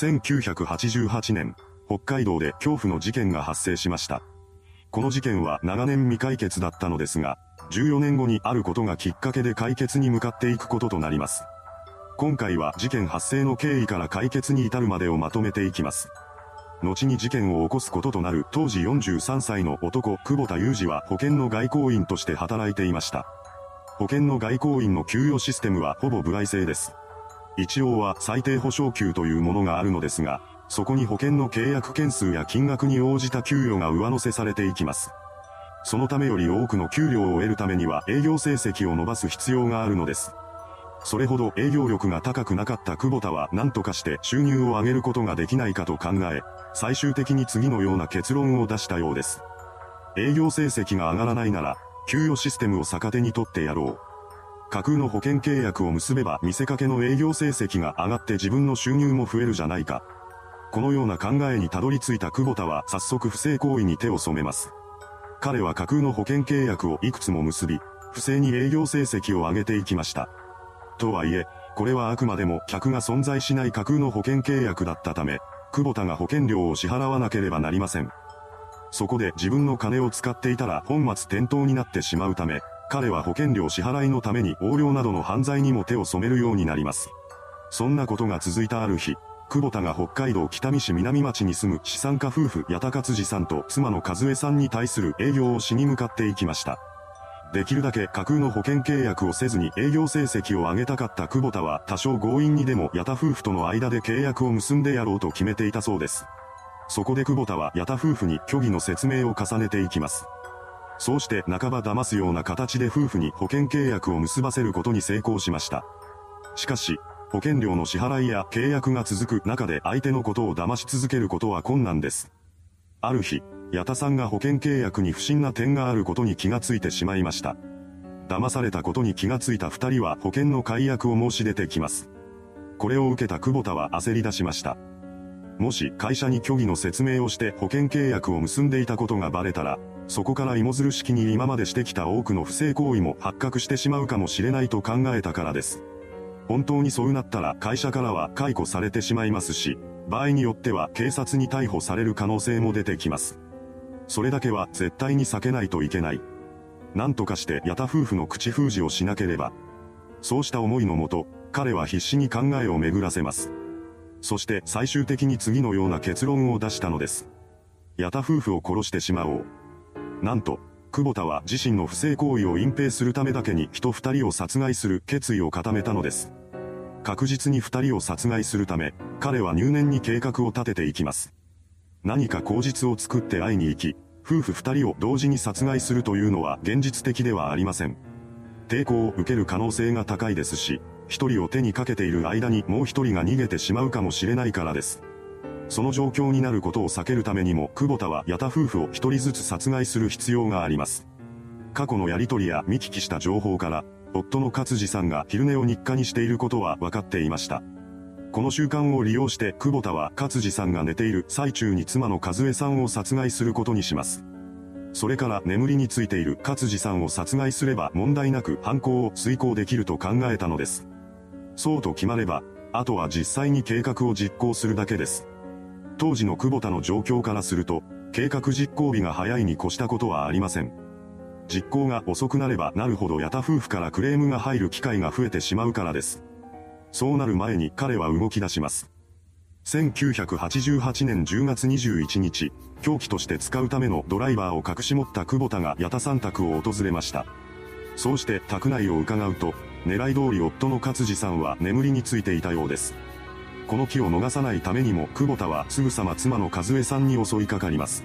1988年、北海道で恐怖の事件が発生しました。この事件は長年未解決だったのですが、14年後にあることがきっかけで解決に向かっていくこととなります。今回は事件発生の経緯から解決に至るまでをまとめていきます。後に事件を起こすこととなる当時43歳の男、久保田裕二は保険の外交員として働いていました。保険の外交員の給与システムはほぼ部外制です。一応は最低保証給というものがあるのですが、そこに保険の契約件数や金額に応じた給与が上乗せされていきます。そのためより多くの給料を得るためには営業成績を伸ばす必要があるのです。それほど営業力が高くなかった久保田は何とかして収入を上げることができないかと考え、最終的に次のような結論を出したようです。営業成績が上がらないなら、給与システムを逆手に取ってやろう。架空の保険契約を結べば見せかけの営業成績が上がって自分の収入も増えるじゃないか。このような考えにたどり着いた久保田は早速不正行為に手を染めます。彼は架空の保険契約をいくつも結び、不正に営業成績を上げていきました。とはいえ、これはあくまでも客が存在しない架空の保険契約だったため、久保田が保険料を支払わなければなりません。そこで自分の金を使っていたら本末転倒になってしまうため、彼は保険料支払いのために横領などの犯罪にも手を染めるようになります。そんなことが続いたある日、久保田が北海道北見市南町に住む資産家夫婦八田勝次さんと妻の和江さんに対する営業をしに向かっていきました。できるだけ架空の保険契約をせずに営業成績を上げたかった久保田は多少強引にでも八田夫婦との間で契約を結んでやろうと決めていたそうです。そこで久保田は八田夫婦に虚偽の説明を重ねていきます。そうして半ば騙すような形で夫婦に保険契約を結ばせることに成功しました。しかし、保険料の支払いや契約が続く中で相手のことを騙し続けることは困難です。ある日、八田さんが保険契約に不審な点があることに気がついてしまいました。騙されたことに気がついた二人は保険の解約を申し出てきます。これを受けた久保田は焦り出しました。もし会社に虚偽の説明をして保険契約を結んでいたことがバレたら、そこから芋づる式に今までしてきた多くの不正行為も発覚してしまうかもしれないと考えたからです。本当にそうなったら会社からは解雇されてしまいますし、場合によっては警察に逮捕される可能性も出てきます。それだけは絶対に避けないといけない。なんとかして八田夫婦の口封じをしなければ。そうした思いのもと、彼は必死に考えを巡らせます。そして最終的に次のような結論を出したのです。八田夫婦を殺してしまおう。なんと、久保田は自身の不正行為を隠蔽するためだけに人二人を殺害する決意を固めたのです。確実に二人を殺害するため、彼は入念に計画を立てていきます。何か口実を作って会いに行き、夫婦二人を同時に殺害するというのは現実的ではありません。抵抗を受ける可能性が高いですし、一人を手にかけている間にもう一人が逃げてしまうかもしれないからです。その状況になることを避けるためにも、久保田は八田夫婦を一人ずつ殺害する必要があります。過去のやりとりや見聞きした情報から、夫の勝次さんが昼寝を日課にしていることは分かっていました。この習慣を利用して久保田は勝次さんが寝ている最中に妻の和江さんを殺害することにします。それから眠りについている勝次さんを殺害すれば問題なく犯行を遂行できると考えたのです。そうと決まれば、あとは実際に計画を実行するだけです。当時の久保田の状況からすると、計画実行日が早いに越したことはありません。実行が遅くなればなるほど八田夫婦からクレームが入る機会が増えてしまうからです。そうなる前に彼は動き出します。1988年10月21日、凶器として使うためのドライバーを隠し持った久保田が八田さん宅を訪れました。そうして宅内を伺うと、狙い通り夫の勝次さんは眠りについていたようです。この気を逃さないためにも久保田はすぐさま妻の和江さんに襲いかかります。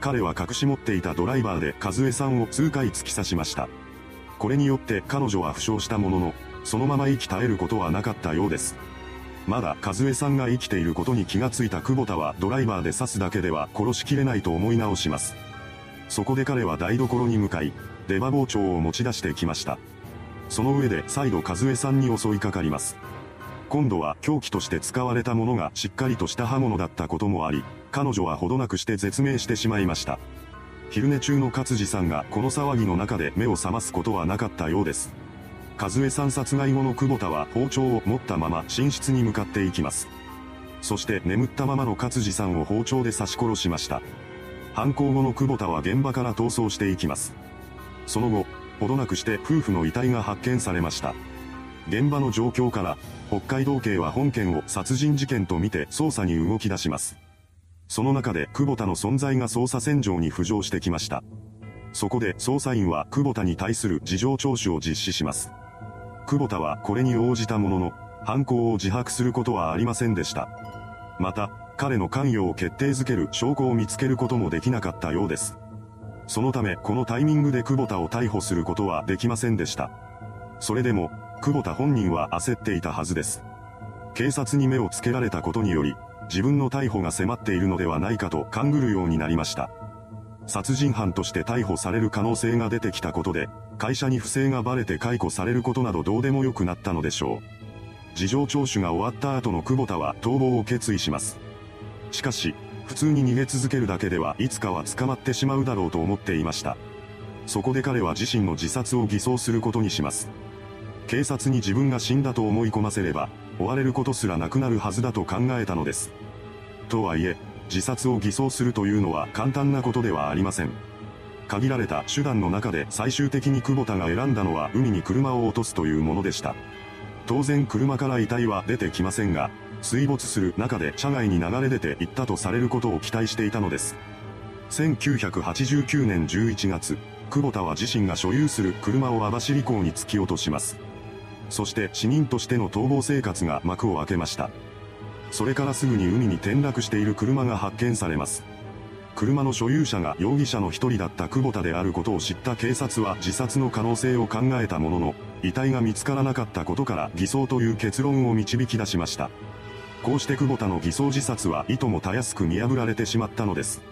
彼は隠し持っていたドライバーで和江さんを数回突き刺しました。これによって彼女は負傷したものの、そのまま息絶えることはなかったようです。まだ和江さんが生きていることに気がついた久保田はドライバーで刺すだけでは殺しきれないと思い直します。そこで彼は台所に向かい、出刃包丁を持ち出してきました。その上で再度和江さんに襲いかかります。今度は凶器として使われたものがしっかりとした刃物だったこともあり、彼女はほどなくして絶命してしまいました。昼寝中の勝治さんがこの騒ぎの中で目を覚ますことはなかったようです。和江さん殺害後の久保田は包丁を持ったまま寝室に向かっていきます。そして眠ったままの勝治さんを包丁で刺し殺しました。犯行後の久保田は現場から逃走していきます。その後、ほどなくして夫婦の遺体が発見されました。現場の状況から、北海道警は本件を殺人事件とみて捜査に動き出します。その中で久保田の存在が捜査線上に浮上してきました。そこで捜査員は久保田に対する事情聴取を実施します。久保田はこれに応じたものの、犯行を自白することはありませんでした。また、彼の関与を決定づける証拠を見つけることもできなかったようです。そのためこのタイミングで久保田を逮捕することはできませんでした。それでも、久保田本人は焦っていたはずです。警察に目をつけられたことにより、自分の逮捕が迫っているのではないかと勘ぐるようになりました。殺人犯として逮捕される可能性が出てきたことで、会社に不正がバレて解雇されることなどどうでもよくなったのでしょう。事情聴取が終わった後の久保田は逃亡を決意します。しかし、普通に逃げ続けるだけではいつかは捕まってしまうだろうと思っていました。そこで彼は自身の自殺を偽装することにします。警察に自分が死んだと思い込ませれば、追われることすらなくなるはずだと考えたのです。とはいえ、自殺を偽装するというのは簡単なことではありません。限られた手段の中で最終的に久保田が選んだのは海に車を落とすというものでした。当然車から遺体は出てきませんが、水没する中で車外に流れ出ていったとされることを期待していたのです。1989年11月、久保田は自身が所有する車を網走港に突き落とします。そして死人としての逃亡生活が幕を開けました。それからすぐに海に転落している車が発見されます。車の所有者が容疑者の一人だった久保田であることを知った警察は自殺の可能性を考えたものの、遺体が見つからなかったことから偽装という結論を導き出しました。こうして久保田の偽装自殺はいともたやすく見破られてしまったのです。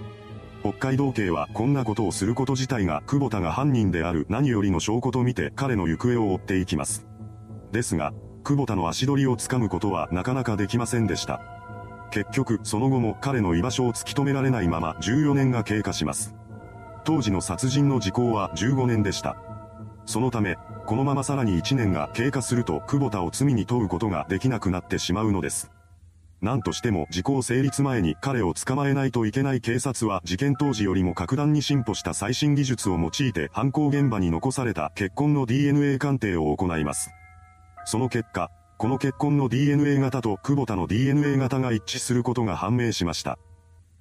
北海道警はこんなことをすること自体が久保田が犯人である何よりの証拠とみて彼の行方を追っていきます。ですが、久保田の足取りをつかむことはなかなかできませんでした。結局、その後も彼の居場所を突き止められないまま14年が経過します。当時の殺人の時効は15年でした。そのため、このままさらに1年が経過すると久保田を罪に問うことができなくなってしまうのです。何としても時効成立前に彼を捕まえないといけない警察は事件当時よりも格段に進歩した最新技術を用いて犯行現場に残された血痕の DNA 鑑定を行います。その結果、この血痕の DNA 型と久保田の DNA 型が一致することが判明しました。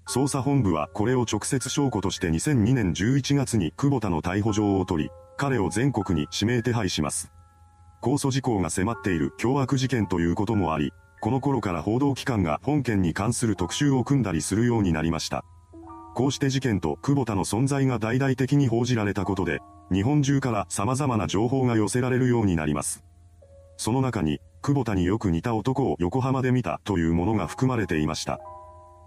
捜査本部はこれを直接証拠として2002年11月に久保田の逮捕状を取り、彼を全国に指名手配します。控訴事項が迫っている凶悪事件ということもあり、この頃から報道機関が本件に関する特集を組んだりするようになりました。こうして事件と久保田の存在が大々的に報じられたことで、日本中から様々な情報が寄せられるようになります。その中に、久保田によく似た男を横浜で見たというものが含まれていました。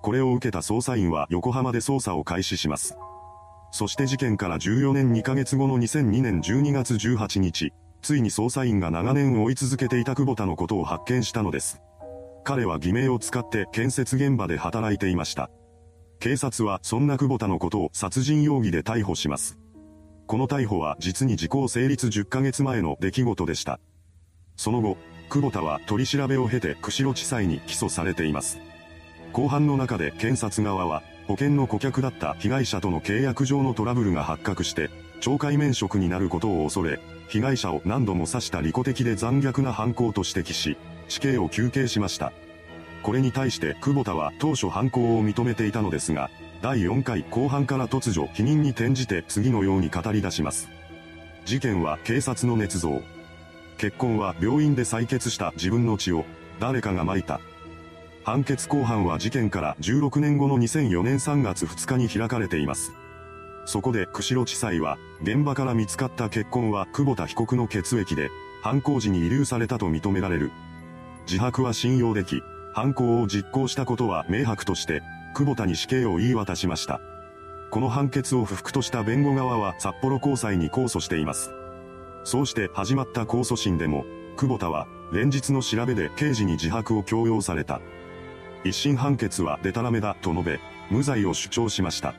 これを受けた捜査員は横浜で捜査を開始します。そして事件から14年2ヶ月後の2002年12月18日、ついに捜査員が長年追い続けていた久保田のことを発見したのです。彼は偽名を使って建設現場で働いていました。警察はそんな久保田のことを殺人容疑で逮捕します。この逮捕は実に時効成立10ヶ月前の出来事でした。その後、久保田は取り調べを経て釧路地裁に起訴されています。後半の中で検察側は、保険の顧客だった被害者との契約上のトラブルが発覚して、懲戒免職になることを恐れ、被害者を何度も刺した利己的で残虐な犯行と指摘し、死刑を求刑しました。これに対して久保田は当初犯行を認めていたのですが、第4回後半から突如否認に転じて次のように語り出します。事件は警察の捏造。結婚は病院で採血した自分の血を誰かが撒いた。判決公判は事件から16年後の2004年3月2日に開かれています。そこで釧路地裁は、現場から見つかった血痕は久保田被告の血液で、犯行時に遺留されたと認められる。自白は信用でき、犯行を実行したことは明白として、久保田に死刑を言い渡しました。この判決を不服とした弁護側は札幌高裁に控訴しています。そうして始まった控訴審でも、久保田は連日の調べで刑事に自白を強要された。一審判決はデタラメだと述べ、無罪を主張しました。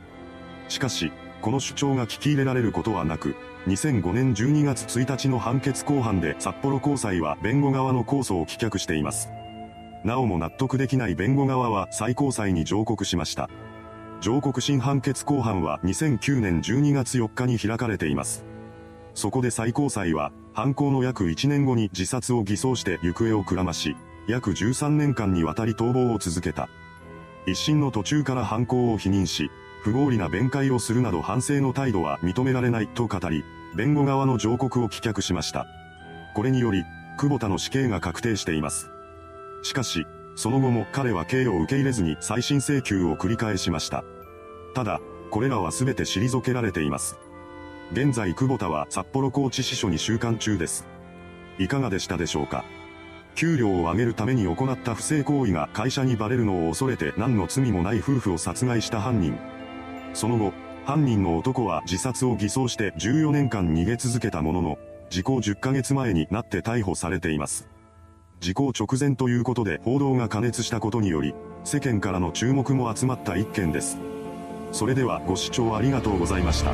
しかし、この主張が聞き入れられることはなく、2005年12月1日の判決公判で札幌高裁は弁護側の控訴を棄却しています。なおも納得できない弁護側は最高裁に上告しました。上告審判決公判は2009年12月4日に開かれています。そこで最高裁は、犯行の約1年後に自殺を偽装して行方をくらまし、約13年間にわたり逃亡を続けた。一審の途中から犯行を否認し、不合理な弁解をするなど反省の態度は認められないと語り、弁護側の上告を棄却しました。これにより、久保田の死刑が確定しています。しかし、その後も彼は刑を受け入れずに再審請求を繰り返しました。ただ、これらは全て退けられています。現在久保田は札幌高知支所に収監中です。いかがでしたでしょうか給料を上げるために行った不正行為が会社にバレるのを恐れて何の罪もない夫婦を殺害した犯人。その後、犯人の男は自殺を偽装して14年間逃げ続けたものの、時効10ヶ月前になって逮捕されています。時効直前ということで報道が過熱したことにより、世間からの注目も集まった一件です。それではご視聴ありがとうございました。